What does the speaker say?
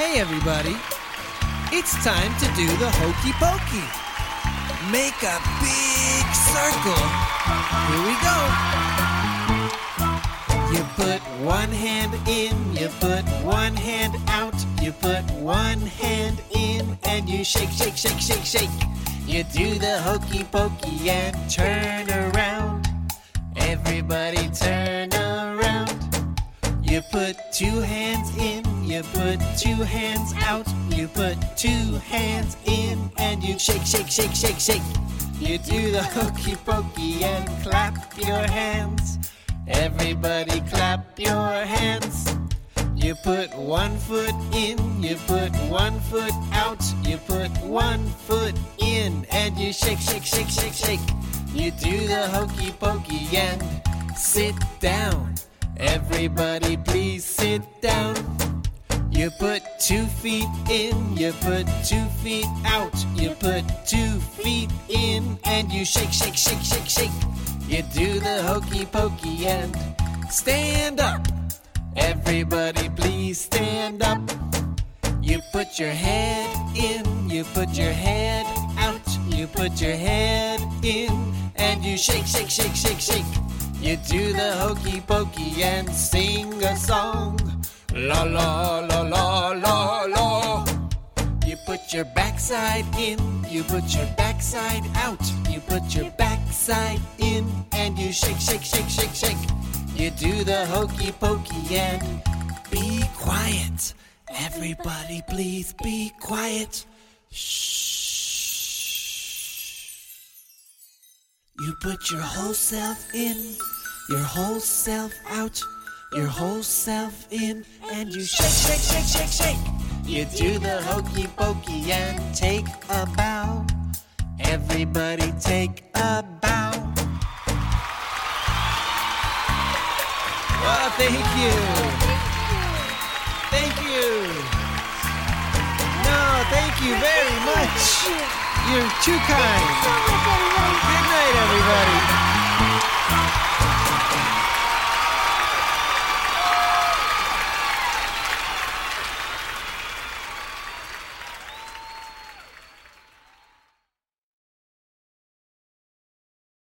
Hey, everybody. It's time to do the hokey pokey. Make a big circle. Here we go. You put one hand in, you put one hand out, you put one hand in, and you shake, shake, shake, shake, shake. You do the hokey pokey and turn around. Everybody turn. You put two hands in, you put two hands out, you put two hands in, and you shake, shake, shake, shake, shake. You do the hokey pokey and clap your hands. Everybody clap your hands. You put one foot in, you put one foot out, you put one foot in, and you shake, shake, shake, shake, shake. You do the hokey pokey and sit down. Everybody, please sit down. You put two feet in, you put two feet out, you put two feet in, and you shake, shake, shake, shake, shake. You do the hokey pokey and stand up. Everybody, please stand up. You put your head in, you put your head out, you put your head in, and you shake, shake, shake, shake, shake. You do the hokey pokey and sing a song. La la la la la la. You put your backside in, you put your backside out, you put your backside in, and you shake, shake, shake, shake, shake. You do the hokey pokey and be quiet. Everybody, please be quiet. Shh. You put your whole self in, your whole self out, your whole self in, and you shake, shake, shake, shake, shake. You do the hokey pokey and take a bow. Everybody take a bow. Well, thank you. Thank you. No, thank you very much. You're too kind. Good night, everybody.